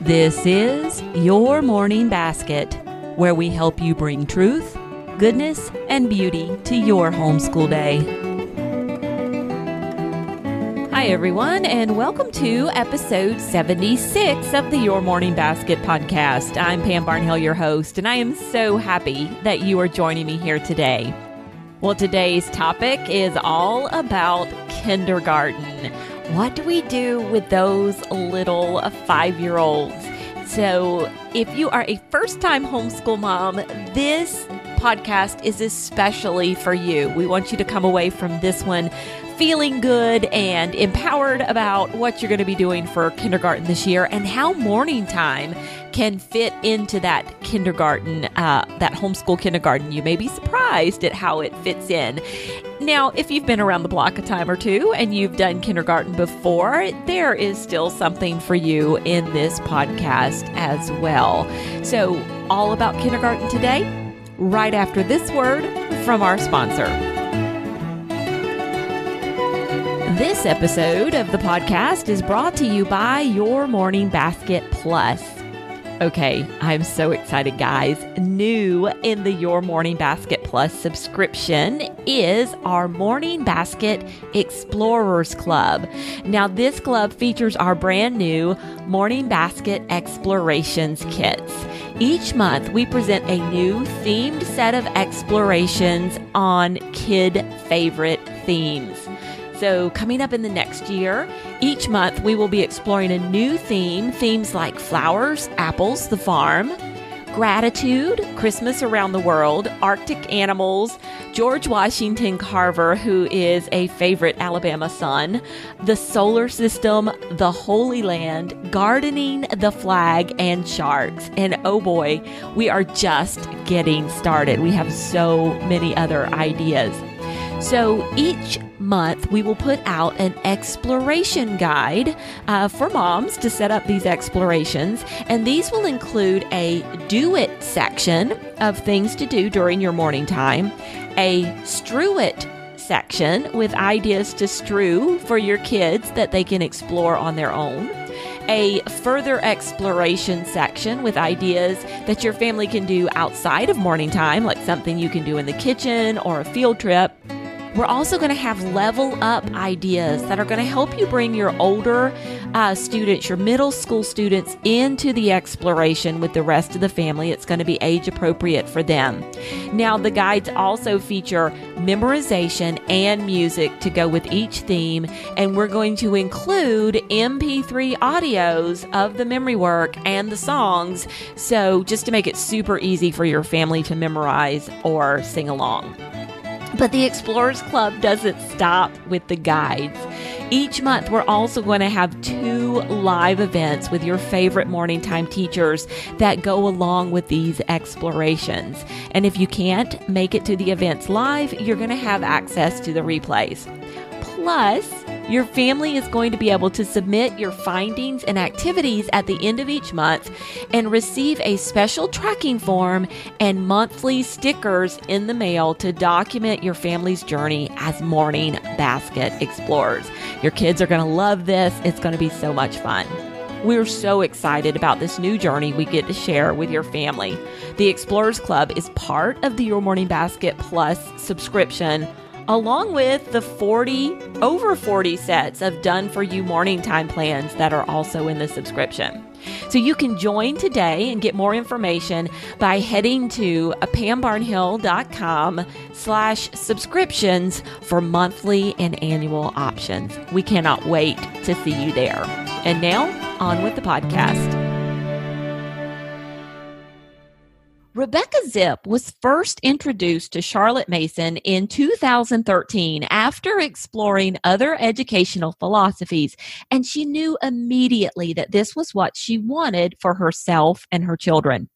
This is Your Morning Basket, where we help you bring truth, goodness, and beauty to your homeschool day. Hi, everyone, and welcome to episode 76 of the Your Morning Basket podcast. I'm Pam Barnhill, your host, and I am so happy that you are joining me here today. Well, today's topic is all about kindergarten. What do we do with those little five year olds? So, if you are a first time homeschool mom, this podcast is especially for you. We want you to come away from this one feeling good and empowered about what you're going to be doing for kindergarten this year and how morning time can fit into that kindergarten, uh, that homeschool kindergarten. You may be surprised at how it fits in. Now, if you've been around the block a time or two and you've done kindergarten before, there is still something for you in this podcast as well. So, all about kindergarten today, right after this word from our sponsor. This episode of the podcast is brought to you by Your Morning Basket Plus. Okay, I'm so excited, guys. New in the Your Morning Basket Plus subscription is our Morning Basket Explorers Club. Now, this club features our brand new Morning Basket Explorations kits. Each month, we present a new themed set of explorations on kid favorite themes. So, coming up in the next year, each month we will be exploring a new theme themes like flowers, apples, the farm, gratitude, Christmas around the world, Arctic animals, George Washington Carver, who is a favorite Alabama son, the solar system, the Holy Land, gardening, the flag, and sharks. And oh boy, we are just getting started. We have so many other ideas. So each month, we will put out an exploration guide uh, for moms to set up these explorations. And these will include a do it section of things to do during your morning time, a strew it section with ideas to strew for your kids that they can explore on their own a further exploration section with ideas that your family can do outside of morning time, like something you can do in the kitchen or a field trip. We're also going to have level up ideas that are going to help you bring your older uh, students, your middle school students, into the exploration with the rest of the family. It's going to be age appropriate for them. Now, the guides also feature memorization and music to go with each theme, and we're going to include MP3 audios of the memory work and the songs. So, just to make it super easy for your family to memorize or sing along. But the Explorers Club doesn't stop with the guides. Each month, we're also going to have two live events with your favorite morning time teachers that go along with these explorations. And if you can't make it to the events live, you're going to have access to the replays. Plus, your family is going to be able to submit your findings and activities at the end of each month and receive a special tracking form and monthly stickers in the mail to document your family's journey as morning basket explorers. Your kids are going to love this. It's going to be so much fun. We're so excited about this new journey we get to share with your family. The Explorers Club is part of the Your Morning Basket Plus subscription along with the 40 over 40 sets of done for you morning time plans that are also in the subscription. So you can join today and get more information by heading to pambarnhill.com slash subscriptions for monthly and annual options. We cannot wait to see you there. And now on with the podcast. Rebecca Zip was first introduced to Charlotte Mason in 2013 after exploring other educational philosophies, and she knew immediately that this was what she wanted for herself and her children.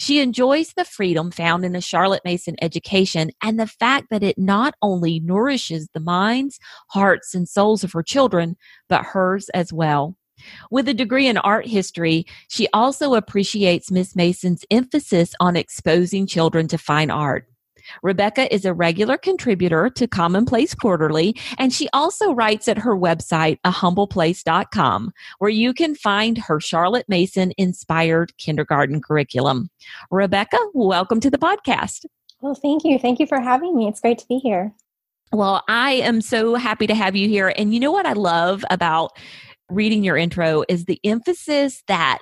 She enjoys the freedom found in a Charlotte Mason education and the fact that it not only nourishes the minds, hearts, and souls of her children, but hers as well. With a degree in art history, she also appreciates Miss Mason's emphasis on exposing children to fine art. Rebecca is a regular contributor to Commonplace Quarterly, and she also writes at her website, ahumbleplace.com, where you can find her Charlotte Mason inspired kindergarten curriculum. Rebecca, welcome to the podcast. Well, thank you. Thank you for having me. It's great to be here. Well, I am so happy to have you here. And you know what I love about reading your intro is the emphasis that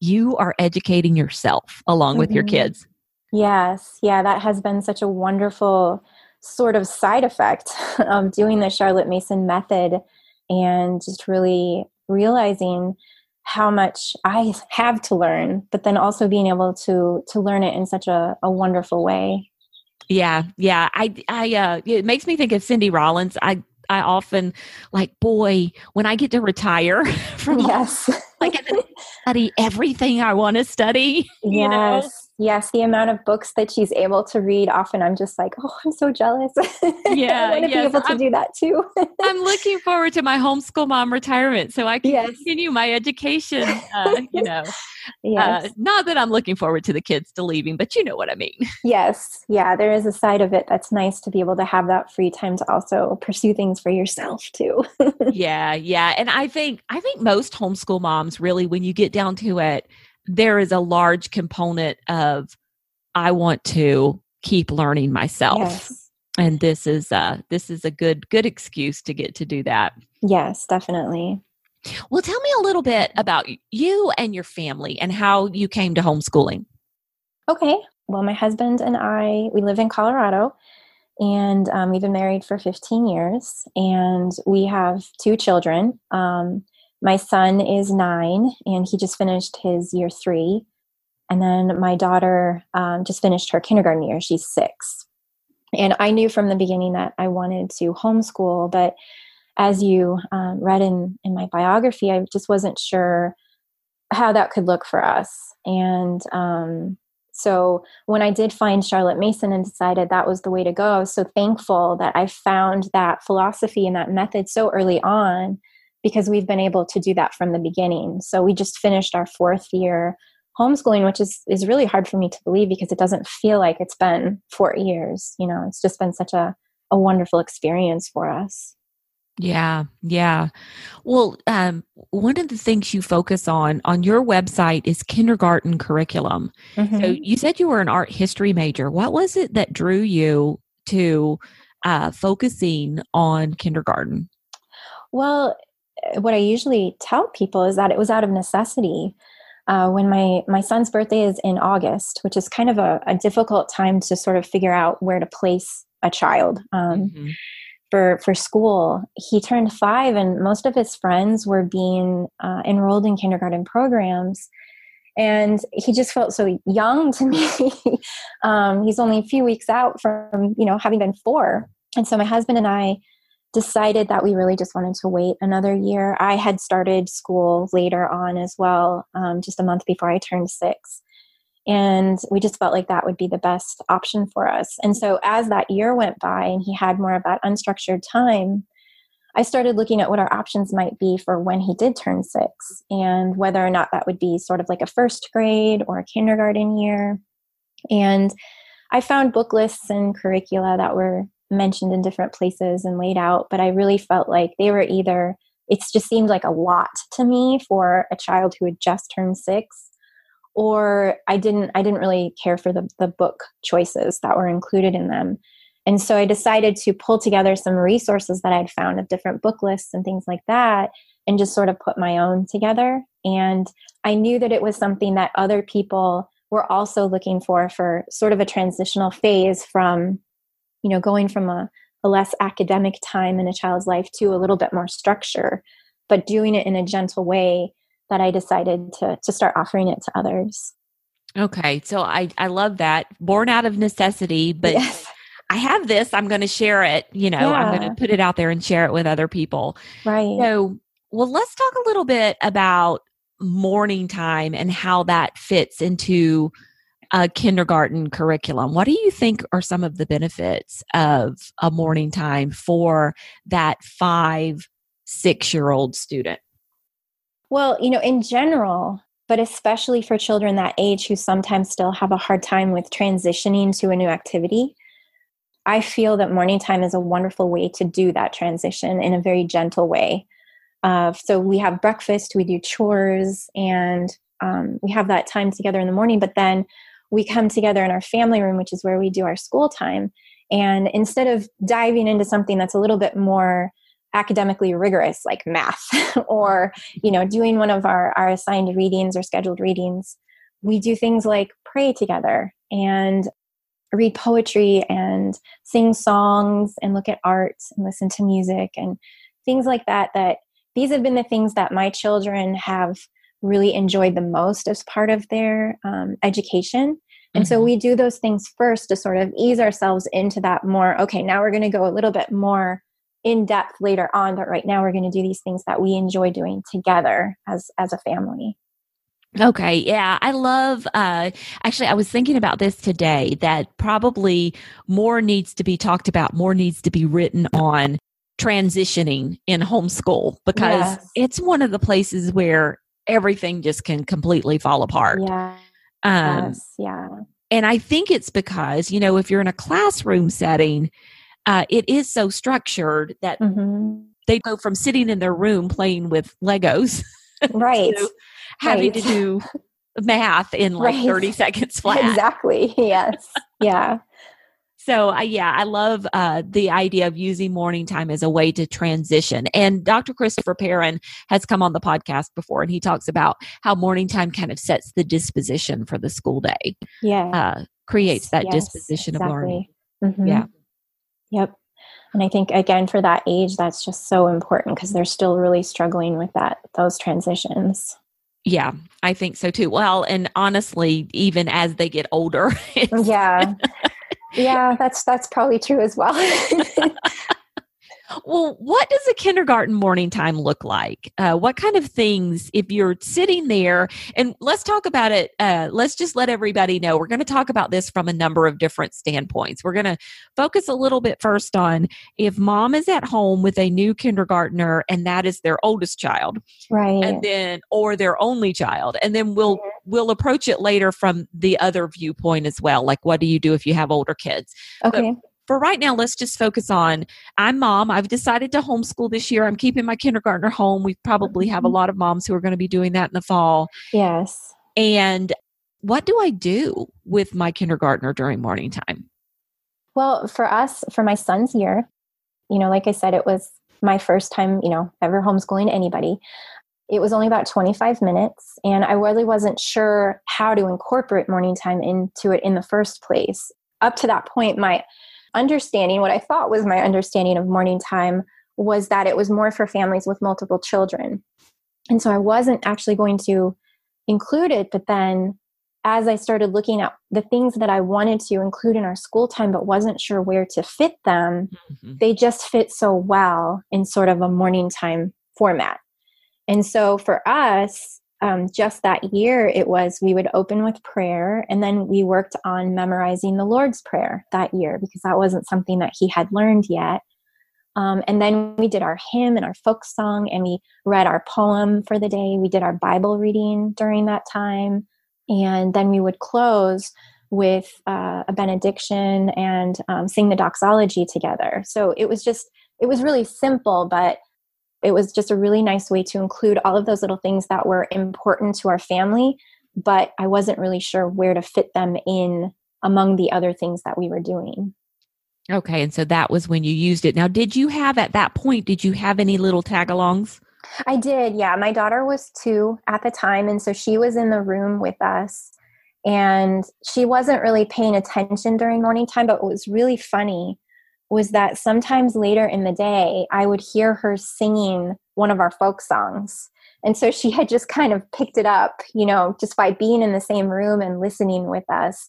you are educating yourself along mm-hmm. with your mm-hmm. kids. Yes. Yeah, that has been such a wonderful sort of side effect of doing the Charlotte Mason method and just really realizing how much I have to learn, but then also being able to to learn it in such a, a wonderful way. Yeah, yeah. I I uh it makes me think of Cindy Rollins. I I often like, boy, when I get to retire from yes, like study everything I want to study. Yes. You know? Yes, the amount of books that she's able to read, often I'm just like, oh, I'm so jealous. Yeah, I want to yes, be able to I'm, do that too. I'm looking forward to my homeschool mom retirement so I can yes. continue my education. Uh, you know, uh, yes. Uh, not that I'm looking forward to the kids to leaving, but you know what I mean. Yes, yeah, there is a side of it that's nice to be able to have that free time to also pursue things for yourself too. yeah, yeah, and I think I think most homeschool moms really, when you get down to it there is a large component of I want to keep learning myself. Yes. And this is uh this is a good good excuse to get to do that. Yes, definitely. Well, tell me a little bit about you and your family and how you came to homeschooling. Okay. Well, my husband and I, we live in Colorado and um, we've been married for 15 years and we have two children. Um, my son is nine and he just finished his year three. And then my daughter um, just finished her kindergarten year. She's six. And I knew from the beginning that I wanted to homeschool, but as you um, read in, in my biography, I just wasn't sure how that could look for us. And um, so when I did find Charlotte Mason and decided that was the way to go, I was so thankful that I found that philosophy and that method so early on because we've been able to do that from the beginning. So we just finished our fourth year homeschooling, which is is really hard for me to believe because it doesn't feel like it's been four years. You know, it's just been such a, a wonderful experience for us. Yeah, yeah. Well, um, one of the things you focus on on your website is kindergarten curriculum. Mm-hmm. So you said you were an art history major. What was it that drew you to uh, focusing on kindergarten? Well, what I usually tell people is that it was out of necessity. Uh, when my my son's birthday is in August, which is kind of a, a, difficult time to sort of figure out where to place a child um, mm-hmm. for for school. He turned five, and most of his friends were being uh, enrolled in kindergarten programs, and he just felt so young to me. um, he's only a few weeks out from you know having been four, and so my husband and I decided that we really just wanted to wait another year. I had started school later on as well, um, just a month before I turned six. And we just felt like that would be the best option for us. And so as that year went by and he had more of that unstructured time, I started looking at what our options might be for when he did turn six and whether or not that would be sort of like a first grade or a kindergarten year. And I found book lists and curricula that were mentioned in different places and laid out, but I really felt like they were either, it's just seemed like a lot to me for a child who had just turned six or i didn't i didn't really care for the, the book choices that were included in them. And so i decided to pull together some resources that i'd found of different book lists and things like that and just sort of put my own together. And i knew that it was something that other people were also looking for for sort of a transitional phase from you know going from a, a less academic time in a child's life to a little bit more structure but doing it in a gentle way that i decided to to start offering it to others okay so i i love that born out of necessity but yes. i have this i'm going to share it you know yeah. i'm going to put it out there and share it with other people right so well let's talk a little bit about morning time and how that fits into a kindergarten curriculum. What do you think are some of the benefits of a morning time for that five, six year old student? Well, you know, in general, but especially for children that age who sometimes still have a hard time with transitioning to a new activity, I feel that morning time is a wonderful way to do that transition in a very gentle way. Uh, so we have breakfast, we do chores, and um, we have that time together in the morning. But then we come together in our family room, which is where we do our school time. And instead of diving into something that's a little bit more academically rigorous, like math, or you know, doing one of our, our assigned readings or scheduled readings, we do things like pray together and read poetry and sing songs and look at art and listen to music and things like that that these have been the things that my children have really enjoyed the most as part of their um, education and mm-hmm. so we do those things first to sort of ease ourselves into that more okay now we're going to go a little bit more in depth later on but right now we're going to do these things that we enjoy doing together as as a family Okay, yeah, I love uh actually I was thinking about this today that probably more needs to be talked about, more needs to be written on transitioning in homeschool because yes. it's one of the places where everything just can completely fall apart. Yeah. Um, yes, yeah. And I think it's because, you know, if you're in a classroom setting, uh, it is so structured that mm-hmm. they go from sitting in their room playing with Legos. Right. to having right. to do math in like right. 30 seconds flat. Exactly. Yes. Yeah. So, uh, yeah, I love uh, the idea of using morning time as a way to transition. And Dr. Christopher Perrin has come on the podcast before, and he talks about how morning time kind of sets the disposition for the school day. Yeah, uh, creates that yes, disposition exactly. of learning. Mm-hmm. Yeah. Yep. And I think again for that age, that's just so important because they're still really struggling with that those transitions. Yeah, I think so too. Well, and honestly, even as they get older, yeah, yeah, that's that's probably true as well. Well, what does a kindergarten morning time look like? Uh, what kind of things, if you're sitting there, and let's talk about it, uh, let's just let everybody know. We're going to talk about this from a number of different standpoints. We're going to focus a little bit first on if mom is at home with a new kindergartner and that is their oldest child. Right. And then, or their only child. And then we'll, mm-hmm. We'll approach it later from the other viewpoint as well. Like, what do you do if you have older kids? Okay. But for right now, let's just focus on I'm mom. I've decided to homeschool this year. I'm keeping my kindergartner home. We probably have a mm-hmm. lot of moms who are going to be doing that in the fall. Yes. And what do I do with my kindergartner during morning time? Well, for us, for my son's year, you know, like I said, it was my first time, you know, ever homeschooling anybody. It was only about 25 minutes, and I really wasn't sure how to incorporate morning time into it in the first place. Up to that point, my understanding, what I thought was my understanding of morning time was that it was more for families with multiple children. And so I wasn't actually going to include it, but then as I started looking at the things that I wanted to include in our school time but wasn't sure where to fit them, mm-hmm. they just fit so well in sort of a morning time format. And so for us, um, just that year, it was we would open with prayer, and then we worked on memorizing the Lord's Prayer that year because that wasn't something that he had learned yet. Um, and then we did our hymn and our folk song, and we read our poem for the day. We did our Bible reading during that time. And then we would close with uh, a benediction and um, sing the doxology together. So it was just, it was really simple, but it was just a really nice way to include all of those little things that were important to our family, but I wasn't really sure where to fit them in among the other things that we were doing. Okay, and so that was when you used it. Now, did you have at that point, did you have any little tag-alongs? I did, yeah. My daughter was two at the time, and so she was in the room with us. And she wasn't really paying attention during morning time, but it was really funny was that sometimes later in the day, I would hear her singing one of our folk songs. And so she had just kind of picked it up, you know, just by being in the same room and listening with us.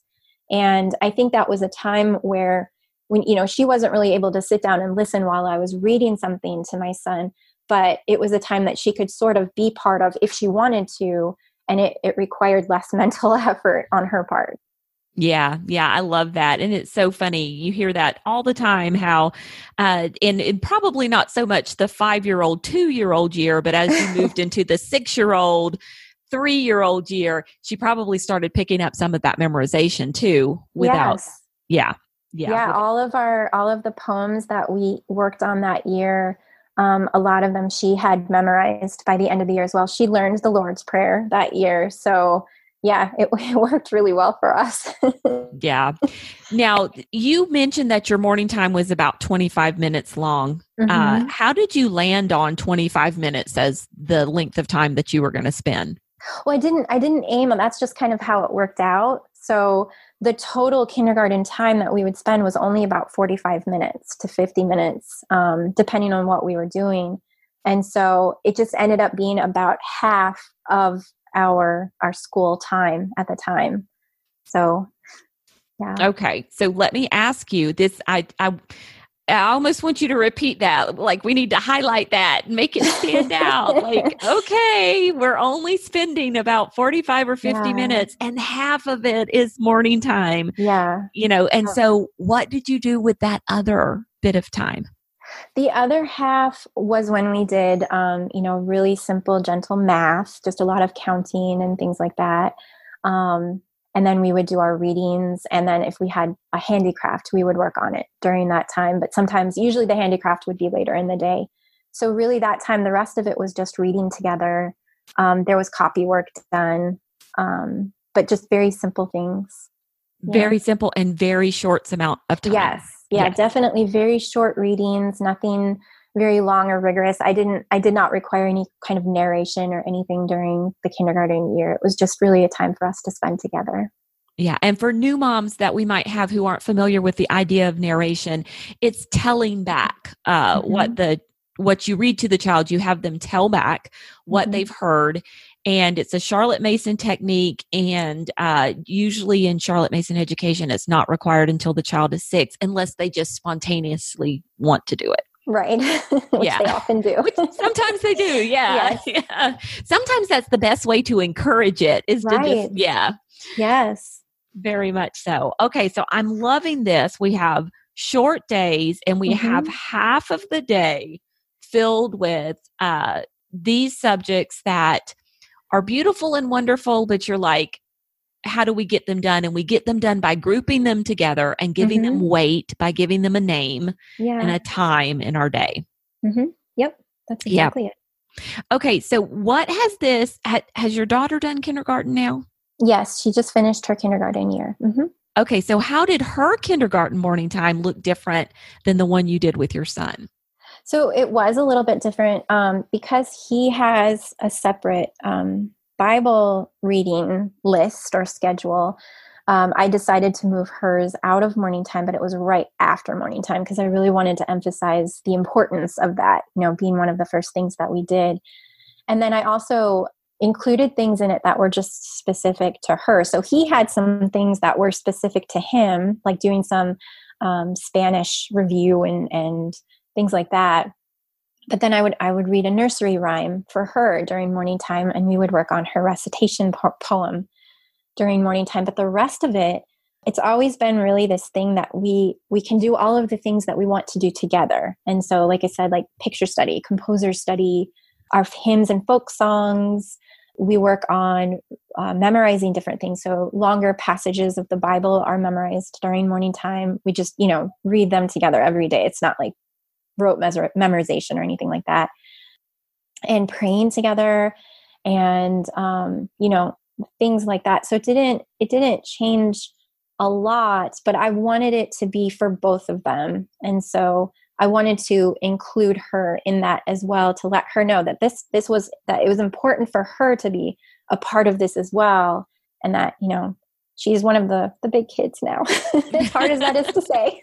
And I think that was a time where, when, you know, she wasn't really able to sit down and listen while I was reading something to my son, but it was a time that she could sort of be part of if she wanted to. And it, it required less mental effort on her part. Yeah, yeah, I love that. And it's so funny. You hear that all the time how, uh, and, and probably not so much the five year old, two year old year, but as you moved into the six year old, three year old year, she probably started picking up some of that memorization too without, yes. yeah. Yeah, yeah all of our all of the poems that we worked on that year, um, a lot of them she had memorized by the end of the year as well. She learned the Lord's Prayer that year, so yeah, it, it worked really well for us. yeah. Now, you mentioned that your morning time was about 25 minutes long. Uh, mm-hmm. Uh, how did you land on 25 minutes as the length of time that you were going to spend? Well, I didn't I didn't aim, that's just kind of how it worked out. So the total kindergarten time that we would spend was only about 45 minutes to 50 minutes, um, depending on what we were doing. And so it just ended up being about half of our our school time at the time. So yeah. Okay. So let me ask you this I I I almost want you to repeat that. Like we need to highlight that, make it stand out. like, okay, we're only spending about 45 or 50 yeah. minutes and half of it is morning time. Yeah. You know, and so what did you do with that other bit of time? The other half was when we did, um, you know, really simple, gentle math, just a lot of counting and things like that. Um, and then we would do our readings. And then if we had a handicraft, we would work on it during that time. But sometimes, usually, the handicraft would be later in the day. So, really, that time, the rest of it was just reading together. Um, there was copy work done, um, but just very simple things. Very yeah. simple and very short amount of time. Yes yeah, definitely very short readings, nothing very long or rigorous. I didn't I did not require any kind of narration or anything during the kindergarten year. It was just really a time for us to spend together. Yeah, and for new moms that we might have who aren't familiar with the idea of narration, it's telling back uh, mm-hmm. what the what you read to the child. You have them tell back what mm-hmm. they've heard, and it's a Charlotte Mason technique. And uh, usually in Charlotte Mason education, it's not required until the child is six, unless they just spontaneously want to do it. Right. yeah. they often do. sometimes they do. Yeah. Yes. yeah. Sometimes that's the best way to encourage it is right. to just, yeah. Yes. Very much so. Okay. So I'm loving this. We have short days and we mm-hmm. have half of the day filled with uh, these subjects that are beautiful and wonderful, but you're like, how do we get them done? And we get them done by grouping them together and giving mm-hmm. them weight by giving them a name yeah. and a time in our day. Mm-hmm. Yep, that's exactly it. Okay, so what has this? Ha, has your daughter done kindergarten now? Yes, she just finished her kindergarten year. Mm-hmm. Okay, so how did her kindergarten morning time look different than the one you did with your son? So it was a little bit different um, because he has a separate um, Bible reading list or schedule. Um, I decided to move hers out of morning time, but it was right after morning time because I really wanted to emphasize the importance of that, you know, being one of the first things that we did. And then I also included things in it that were just specific to her. So he had some things that were specific to him, like doing some um, Spanish review and, and things like that. But then i would i would read a nursery rhyme for her during morning time and we would work on her recitation po- poem during morning time. But the rest of it it's always been really this thing that we we can do all of the things that we want to do together. And so like i said like picture study composer study our hymns and folk songs. We work on uh, memorizing different things. So longer passages of the bible are memorized during morning time. We just you know read them together every day. It's not like rote memorization or anything like that and praying together and um, you know things like that. So it didn't it didn't change a lot but i wanted it to be for both of them. And so i wanted to include her in that as well to let her know that this this was that it was important for her to be a part of this as well and that you know she's one of the the big kids now. As hard as that is to say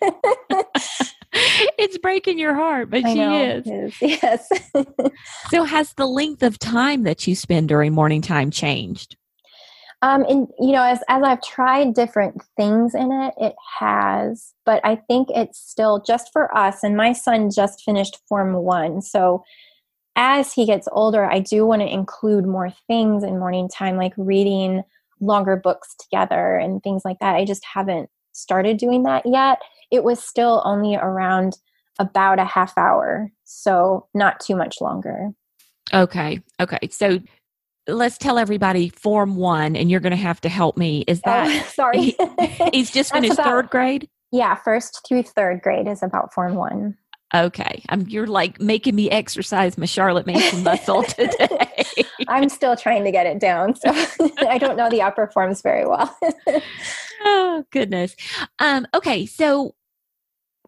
it's breaking your heart, but I she know, is. Yes. so, has the length of time that you spend during morning time changed? Um, and you know, as as I've tried different things in it, it has. But I think it's still just for us. And my son just finished Form One, so as he gets older, I do want to include more things in morning time, like reading longer books together and things like that. I just haven't started doing that yet, it was still only around about a half hour. So not too much longer. Okay. Okay. So let's tell everybody form one and you're going to have to help me is that oh, sorry he, he's just finished about, third grade Yeah, first through third grade is about Form 1. Okay. I'm you're like making me exercise my Charlotte Mason muscle today. I'm still trying to get it down. So I don't know the upper forms very well. oh, goodness. Um, okay, so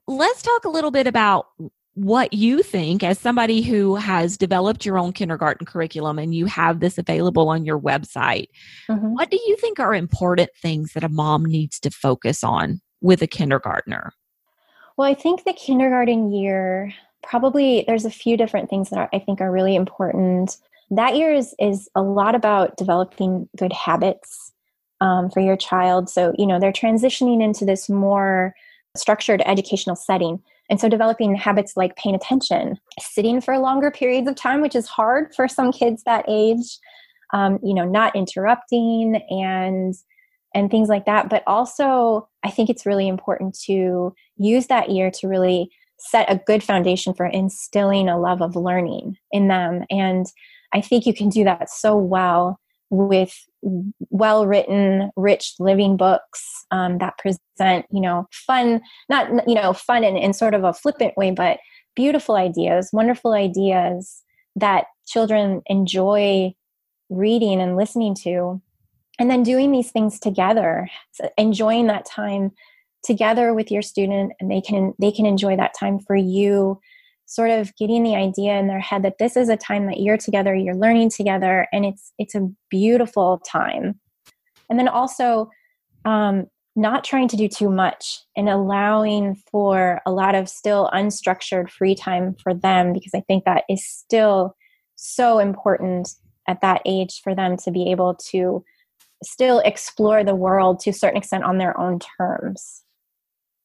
let's talk a little bit about what you think as somebody who has developed your own kindergarten curriculum and you have this available on your website. Mm-hmm. What do you think are important things that a mom needs to focus on with a kindergartner? Well, I think the kindergarten year probably there's a few different things that I think are really important. That year is is a lot about developing good habits um, for your child. So you know they're transitioning into this more structured educational setting. And so developing habits like paying attention, sitting for longer periods of time, which is hard for some kids that age, um, you know, not interrupting and and things like that. But also, I think it's really important to use that year to really set a good foundation for instilling a love of learning in them. And I think you can do that so well with well written, rich living books um, that present, you know, fun, not, you know, fun in, in sort of a flippant way, but beautiful ideas, wonderful ideas that children enjoy reading and listening to and then doing these things together enjoying that time together with your student and they can they can enjoy that time for you sort of getting the idea in their head that this is a time that you're together you're learning together and it's it's a beautiful time and then also um, not trying to do too much and allowing for a lot of still unstructured free time for them because i think that is still so important at that age for them to be able to still explore the world to a certain extent on their own terms.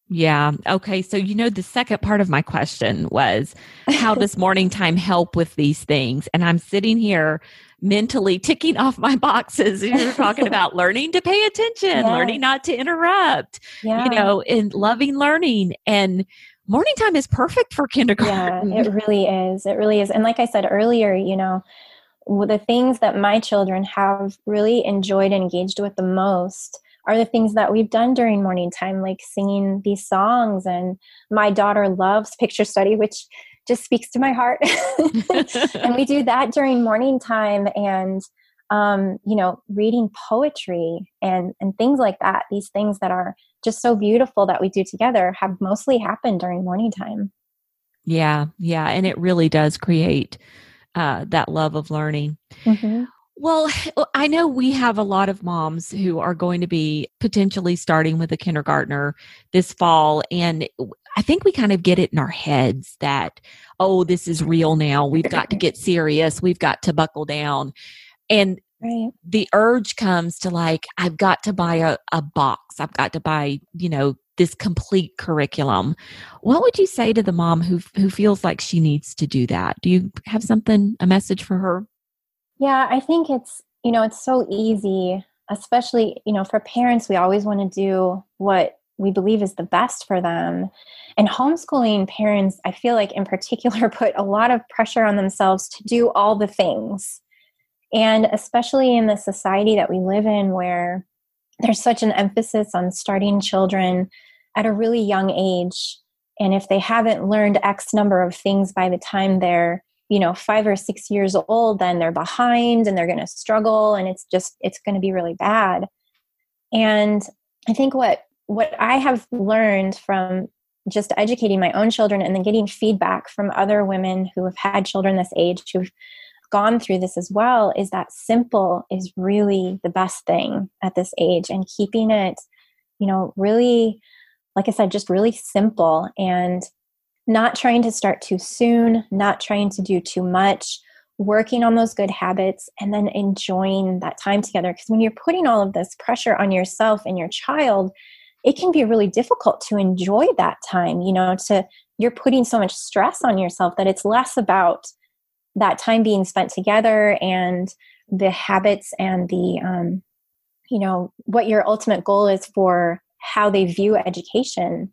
Yeah. Okay. So, you know, the second part of my question was how does morning time help with these things? And I'm sitting here mentally ticking off my boxes. You're talking about learning to pay attention, yes. learning not to interrupt, yeah. you know, and loving learning. And morning time is perfect for kindergarten. Yeah, it really is. It really is. And like I said earlier, you know, the things that my children have really enjoyed and engaged with the most are the things that we've done during morning time, like singing these songs. And my daughter loves picture study, which just speaks to my heart. and we do that during morning time and, um, you know, reading poetry and, and things like that. These things that are just so beautiful that we do together have mostly happened during morning time. Yeah, yeah. And it really does create uh, that love of learning. Mm-hmm. Well, I know we have a lot of moms who are going to be potentially starting with a kindergartner this fall. And I think we kind of get it in our heads that, oh, this is real now. We've got to get serious. We've got to buckle down. And right. the urge comes to like, I've got to buy a, a box. I've got to buy, you know, this complete curriculum. What would you say to the mom who who feels like she needs to do that? Do you have something a message for her? Yeah, I think it's you know, it's so easy, especially, you know, for parents we always want to do what we believe is the best for them. And homeschooling parents, I feel like in particular put a lot of pressure on themselves to do all the things. And especially in the society that we live in where there's such an emphasis on starting children at a really young age and if they haven't learned x number of things by the time they're you know 5 or 6 years old then they're behind and they're going to struggle and it's just it's going to be really bad. And i think what what i have learned from just educating my own children and then getting feedback from other women who have had children this age who've gone through this as well is that simple is really the best thing at this age and keeping it you know really like i said just really simple and not trying to start too soon not trying to do too much working on those good habits and then enjoying that time together. Because when you're putting all of this pressure on yourself and your child it can be really difficult to enjoy that time you know to you're putting so much stress on yourself that it's less about that time being spent together and the habits and the um, you know what your ultimate goal is for how they view education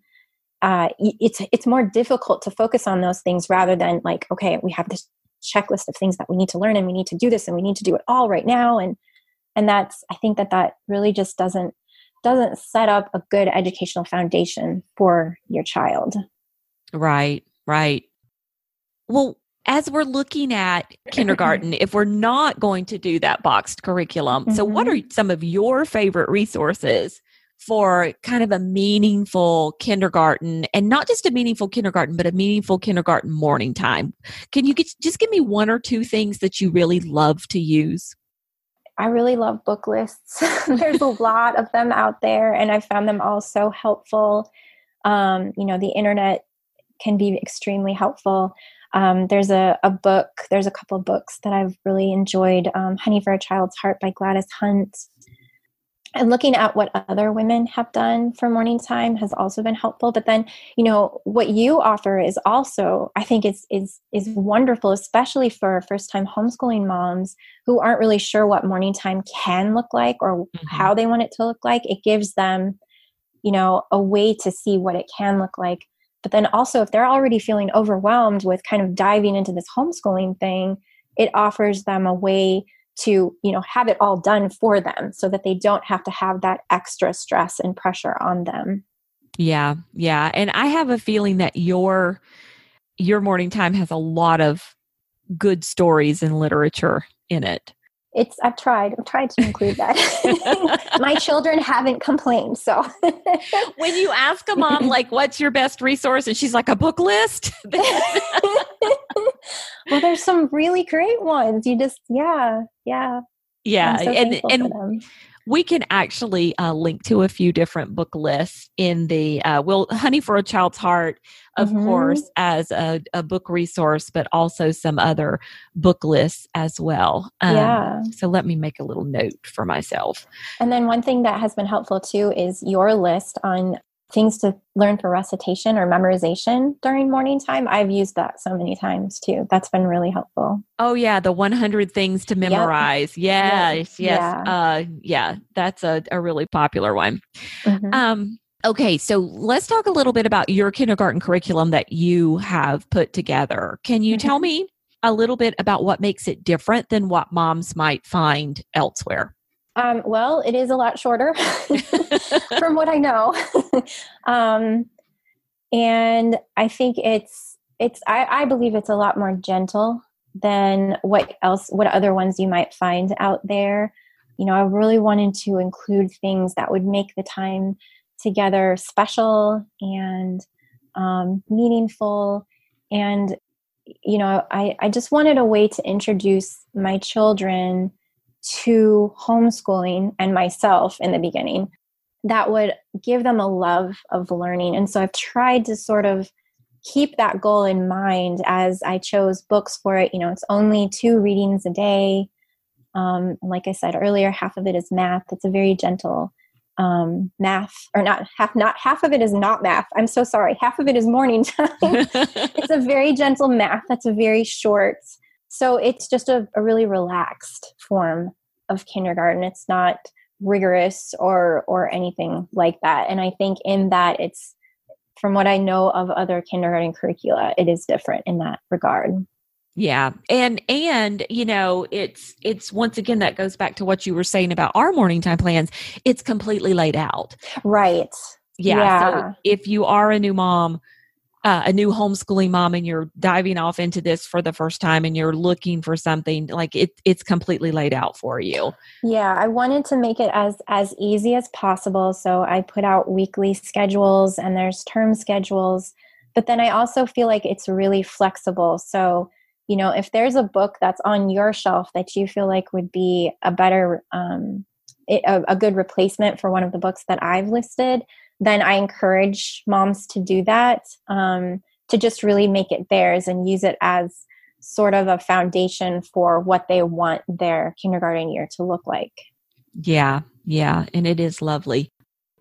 uh, it's it's more difficult to focus on those things rather than like okay we have this checklist of things that we need to learn and we need to do this and we need to do it all right now and and that's i think that that really just doesn't doesn't set up a good educational foundation for your child. Right, right. Well, as we're looking at kindergarten, if we're not going to do that boxed curriculum, mm-hmm. so what are mm-hmm. some of your favorite resources for kind of a meaningful kindergarten and not just a meaningful kindergarten, but a meaningful kindergarten morning time? Can you get, just give me one or two things that you really love to use? I really love book lists. There's a lot of them out there, and I found them all so helpful. Um, you know, the internet can be extremely helpful. Um, there's a, a, book, there's a couple of books that I've really enjoyed um, Honey for a Child's Heart by Gladys Hunt. And looking at what other women have done for morning time has also been helpful. But then, you know, what you offer is also, I think, is is is wonderful, especially for first time homeschooling moms who aren't really sure what morning time can look like or mm-hmm. how they want it to look like. It gives them, you know, a way to see what it can look like but then also, if they're already feeling overwhelmed with kind of diving into this homeschooling thing, it offers them a way to you know have it all done for them so that they don't have to have that extra stress and pressure on them. Yeah yeah and i have a feeling that your your morning time has a lot of good stories and literature in it it's i've tried i've tried to include that. My children haven't complained so. When you ask a mom like what's your best resource? and she's like a book list? Well there's some really great ones. You just yeah yeah. Yeah so and and we can actually uh, link to a few different book lists in the uh, well honey for a child's heart of mm-hmm. course as a, a, book resource but also some other book lists as well um, yeah so let me make a little note for myself and then one thing that has been helpful too is your list on things to learn for recitation or memorization during morning time. I've used that so many times too. That's been really helpful. Oh yeah, the 100 things to memorize. Yep. Yes, yes. Yeah. Uh, yeah, that's a, a really popular one. Mm-hmm. Um, okay, so let's talk a little bit about your kindergarten curriculum that you have put together. Can you mm-hmm. tell me a little bit about what makes it different than what moms might find elsewhere? Um, well, it is a lot shorter from what I know. um, and I think it's, it's, I, I believe it's a lot more gentle than what else, what other ones you might find out there. You know, I really wanted to include things that would make the time together special and um, meaningful. And, you know, I, I just wanted a way to introduce my children to homeschooling and myself in the beginning that would give them a love of learning. And so I've tried to sort of keep that goal in mind as I chose books for it. You know, it's only two readings a day. Um, like I said earlier, half of it is math. It's a very gentle um, math, or not half. Not half of it is not math. I'm so sorry. Half of it is morning time. it's a very gentle math. That's a very short so it's just a, a really relaxed form of kindergarten. It's not rigorous or or anything like that. And I think in that it's from what I know of other kindergarten curricula, it is different in that regard. Yeah. And and you know, it's it's once again that goes back to what you were saying about our morning time plans. It's completely laid out. Right. Yeah. yeah. So if you are a new mom, uh, a new homeschooling mom and you're diving off into this for the first time and you're looking for something like it it's completely laid out for you yeah i wanted to make it as as easy as possible so i put out weekly schedules and there's term schedules but then i also feel like it's really flexible so you know if there's a book that's on your shelf that you feel like would be a better um, a, a good replacement for one of the books that i've listed then I encourage moms to do that, um, to just really make it theirs and use it as sort of a foundation for what they want their kindergarten year to look like. Yeah, yeah, and it is lovely.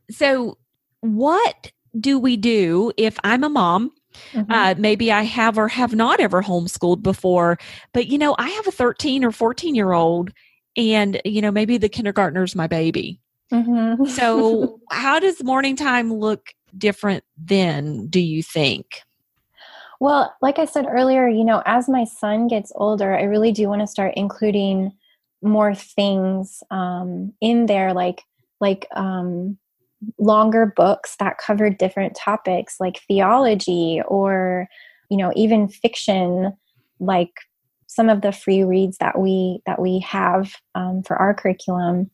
So, what do we do if I'm a mom? Mm-hmm. Uh, maybe I have or have not ever homeschooled before, but you know, I have a 13 or 14 year old, and you know, maybe the kindergartner's my baby. Mm-hmm. so, how does morning time look different then, do you think? Well, like I said earlier, you know, as my son gets older, I really do want to start including more things um, in there, like like um, longer books that covered different topics like theology or you know even fiction like some of the free reads that we that we have um, for our curriculum.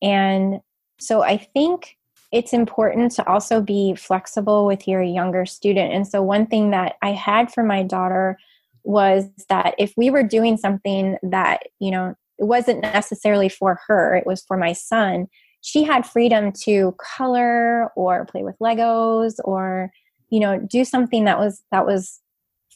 And so i think it's important to also be flexible with your younger student. And so one thing that i had for my daughter was that if we were doing something that you know it wasn't necessarily for her it was for my son she had freedom to color or play with legos or you know do something that was that was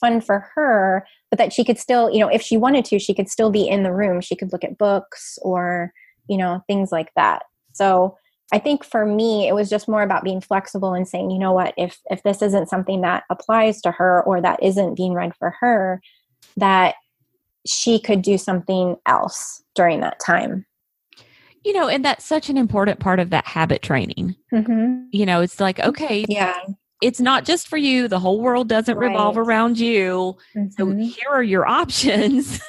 fun for her but that she could still you know if she wanted to she could still be in the room. She could look at books or you know things like that. So i think for me it was just more about being flexible and saying you know what? If if this isn't something that applies to her or that isn't being read for her that she could do something else during that time you know and that's such an important part of that habit training. Mm-hmm. you know it's like okay yeah. it's not just for you. The whole world doesn't right. revolve around you. Mm-hmm. so here are your options.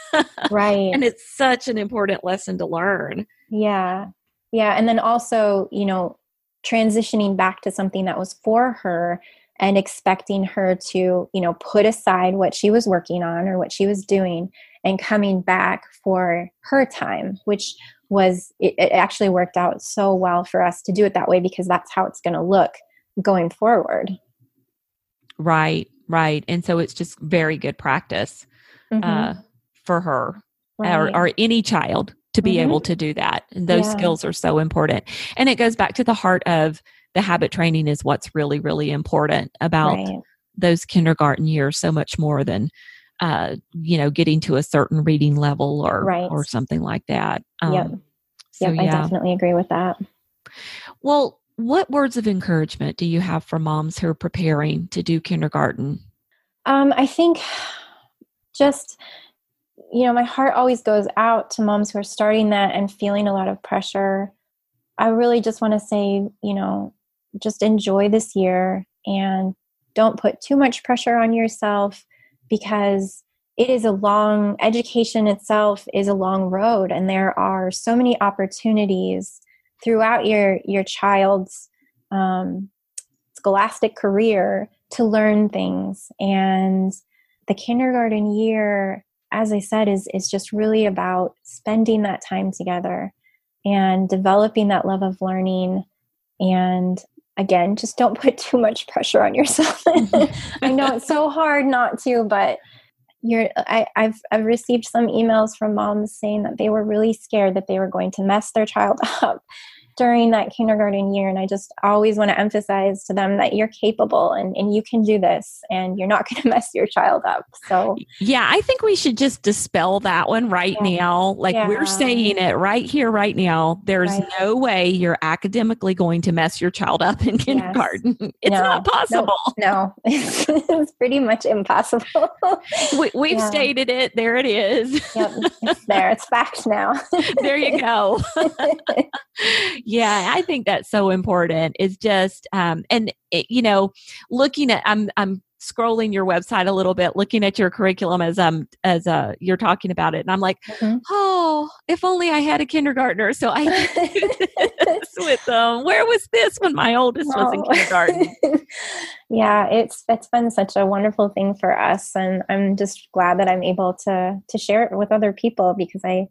Right. And it's such an important lesson to learn. Yeah. Yeah. And then also you know transitioning back to something that was for her and expecting her to you know put aside what she was working on or what she was doing and coming back for her time which was it, it actually worked out so well for us to do it that way because that's how it's going to look going forward right right and so it's just very good practice mm-hmm. uh, for her right. or, or, any child to be mm-hmm. able to do that and those yeah. skills are so important and it goes back to the heart of the habit training is what's really really important about right. those kindergarten years so much more than uh, you know, getting to a certain reading level or right. or something like that. Um, yep. So, yep, yeah. I definitely agree with that. Well, what words of encouragement do you have for moms who are preparing to do kindergarten? Um, I think just you know, my heart always goes out to moms who are starting that and feeling a lot of pressure. I really just want to say, you know, just enjoy this year and don't put too much pressure on yourself because it is a long education itself is a long road and there are so many opportunities throughout your your child's um, scholastic career to learn things. And the kindergarten year as i said is is just really about spending that time together and developing that love of learning and again, just don't put too much pressure on yourself. I know it's so hard not to, but you're I, I've I've received some emails from moms saying that they were really scared that they were going to mess their child up during that kindergarten year. And I just always want to emphasize to them that you're capable and, and you can do this and you're not going to mess your child up. So, yeah, I think we should just dispel that one right yeah. now. Like yeah. we're saying it right here, right now. There's right. no way you're academically going to mess your child up in kindergarten. Yes. It's no, not possible. No, no. it's pretty much impossible. we, have yeah. stated it. There it is. yep, it's there. It's fact now. there you go yeah, I think that's so important. It's just, um, and it, you know, looking at, I'm, I'm scrolling your website a little bit, looking at your curriculum as um as uh you're talking about it, and I'm like, mm-hmm. oh, if only I had a kindergartner, so I with them. Where was this when my oldest was in kindergarten? yeah, it's it's been such a wonderful thing for us, and I'm just glad that I'm able to to share it with other people because I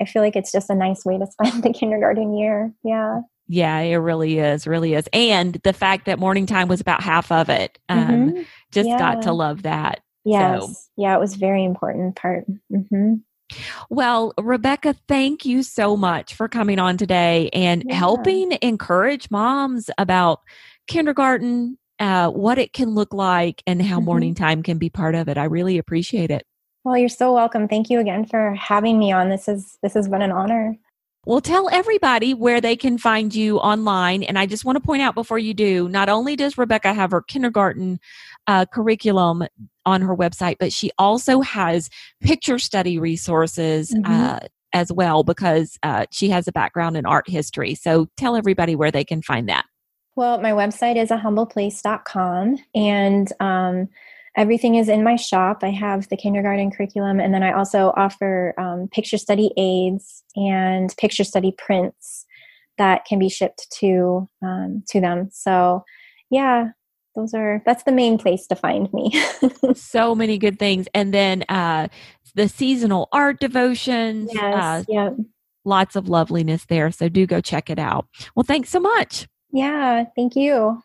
I feel like it's just a nice way to spend the kindergarten year. Yeah. Yeah, it really is, really is. And the fact that morning time was about half of it. Um, mm-hmm. Just yeah. got to love that. Yes. So. Yeah, it was very important part. Mm-hmm. Well, Rebecca, thank you so much for coming on today and yeah. helping encourage moms about kindergarten, uh, what it can look like, and how mm-hmm. morning time can be part of it. I really appreciate it. Well, you're so welcome. Thank you again for having me on. This is this has been an honor. Well, tell everybody where they can find you online. And I just want to point out before you do, not only does Rebecca have her kindergarten uh, curriculum on her website, but she also has picture study resources mm-hmm. uh, as well because uh, she has a background in art history. So tell everybody where they can find that. Well, my website is a humbleplace.com and um, everything is in my shop. I have the kindergarten curriculum, and then I also offer um, picture study aids and picture study prints that can be shipped to um, to them. So, yeah, those are that's the main place to find me. so many good things, and then uh, the seasonal art devotions. Yes, uh, yeah, lots of loveliness there. So do go check it out. Well, thanks so much. Yeah, thank you.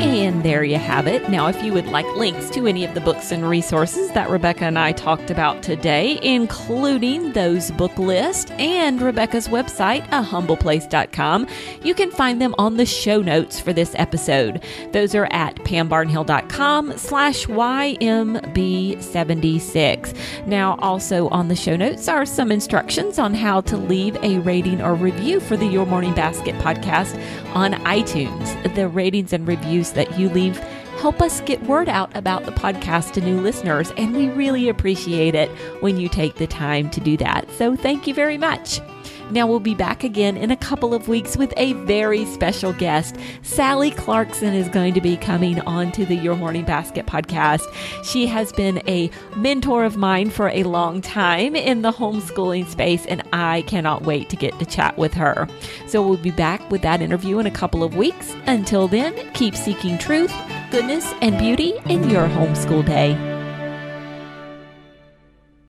And there you have it. Now, if you would like links to any of the books and resources that Rebecca and I talked about today, including those book lists and Rebecca's website, ahumbleplace.com, you can find them on the show notes for this episode. Those are at pambarnhill.com slash YMB76. Now, also on the show notes are some instructions on how to leave a rating or review for the Your Morning Basket podcast on iTunes. The ratings and reviews that you leave help us get word out about the podcast to new listeners, and we really appreciate it when you take the time to do that. So thank you very much. Now, we'll be back again in a couple of weeks with a very special guest. Sally Clarkson is going to be coming on to the Your Morning Basket podcast. She has been a mentor of mine for a long time in the homeschooling space, and I cannot wait to get to chat with her. So, we'll be back with that interview in a couple of weeks. Until then, keep seeking truth, goodness, and beauty in your homeschool day.